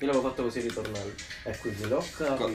Io l'avevo fatto così ritornare. E quindi l'ho capito.